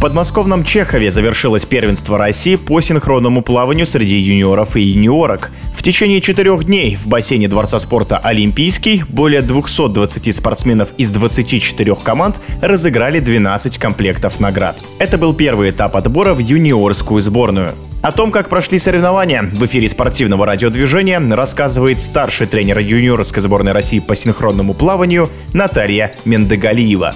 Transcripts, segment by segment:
В подмосковном Чехове завершилось первенство России по синхронному плаванию среди юниоров и юниорок. В течение четырех дней в бассейне Дворца спорта «Олимпийский» более 220 спортсменов из 24 команд разыграли 12 комплектов наград. Это был первый этап отбора в юниорскую сборную. О том, как прошли соревнования в эфире спортивного радиодвижения, рассказывает старший тренер юниорской сборной России по синхронному плаванию Наталья Мендегалиева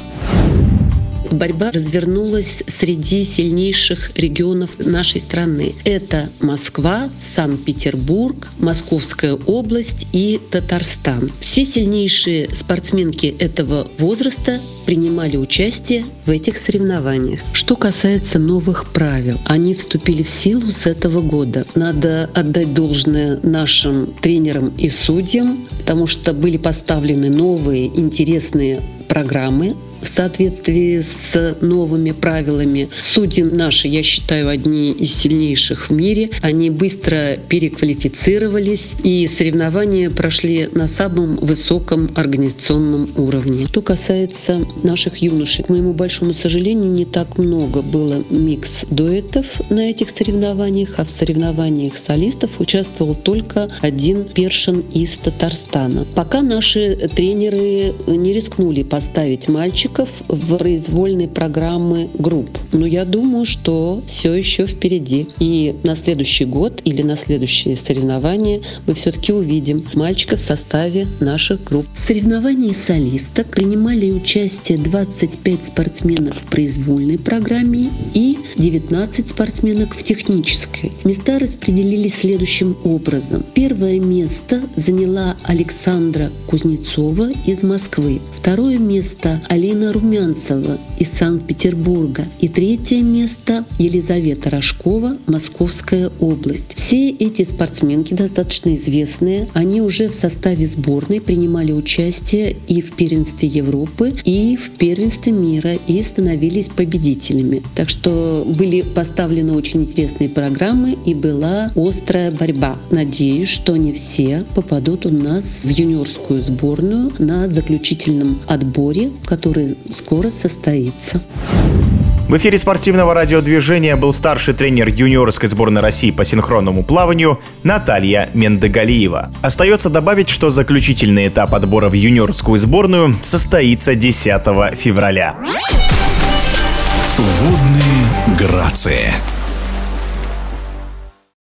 борьба развернулась среди сильнейших регионов нашей страны. Это Москва, Санкт-Петербург, Московская область и Татарстан. Все сильнейшие спортсменки этого возраста принимали участие в этих соревнованиях. Что касается новых правил, они вступили в силу с этого года. Надо отдать должное нашим тренерам и судьям, потому что были поставлены новые интересные программы в соответствии с новыми правилами. Судьи наши, я считаю, одни из сильнейших в мире. Они быстро переквалифицировались, и соревнования прошли на самом высоком организационном уровне. Что касается наших юношей, к моему большому сожалению, не так много было микс дуэтов на этих соревнованиях, а в соревнованиях солистов участвовал только один першин из Татарстана. Пока наши тренеры не рискнули поставить мальчик участников в произвольной программы групп. Но я думаю, что все еще впереди. И на следующий год или на следующие соревнования мы все-таки увидим мальчиков в составе наших групп. В соревновании солисток принимали участие 25 спортсменов в произвольной программе и 19 спортсменок в технической. Места распределились следующим образом. Первое место заняла Александра Кузнецова из Москвы. Второе место Алина Елена Румянцева из Санкт-Петербурга и третье место Елизавета Рожкова, Московская область. Все эти спортсменки достаточно известные. Они уже в составе сборной принимали участие и в первенстве Европы, и в первенстве мира, и становились победителями. Так что были поставлены очень интересные программы и была острая борьба. Надеюсь, что они все попадут у нас в юниорскую сборную на заключительном отборе, который скоро состоится. В эфире спортивного радиодвижения был старший тренер юниорской сборной России по синхронному плаванию Наталья Мендегалиева. Остается добавить, что заключительный этап отбора в юниорскую сборную состоится 10 февраля. Водные грации.